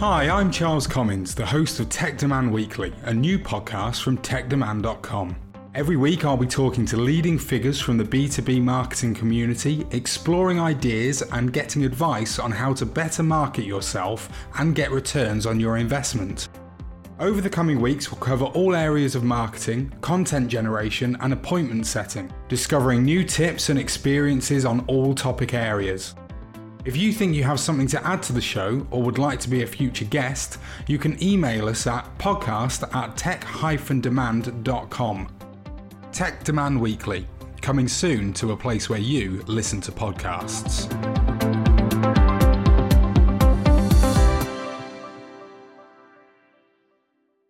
Hi, I'm Charles Commins, the host of Tech Demand Weekly, a new podcast from techdemand.com. Every week, I'll be talking to leading figures from the B2B marketing community, exploring ideas and getting advice on how to better market yourself and get returns on your investment. Over the coming weeks, we'll cover all areas of marketing, content generation, and appointment setting, discovering new tips and experiences on all topic areas. If you think you have something to add to the show or would like to be a future guest, you can email us at podcast at tech-demand.com. Tech Demand Weekly, coming soon to a place where you listen to podcasts.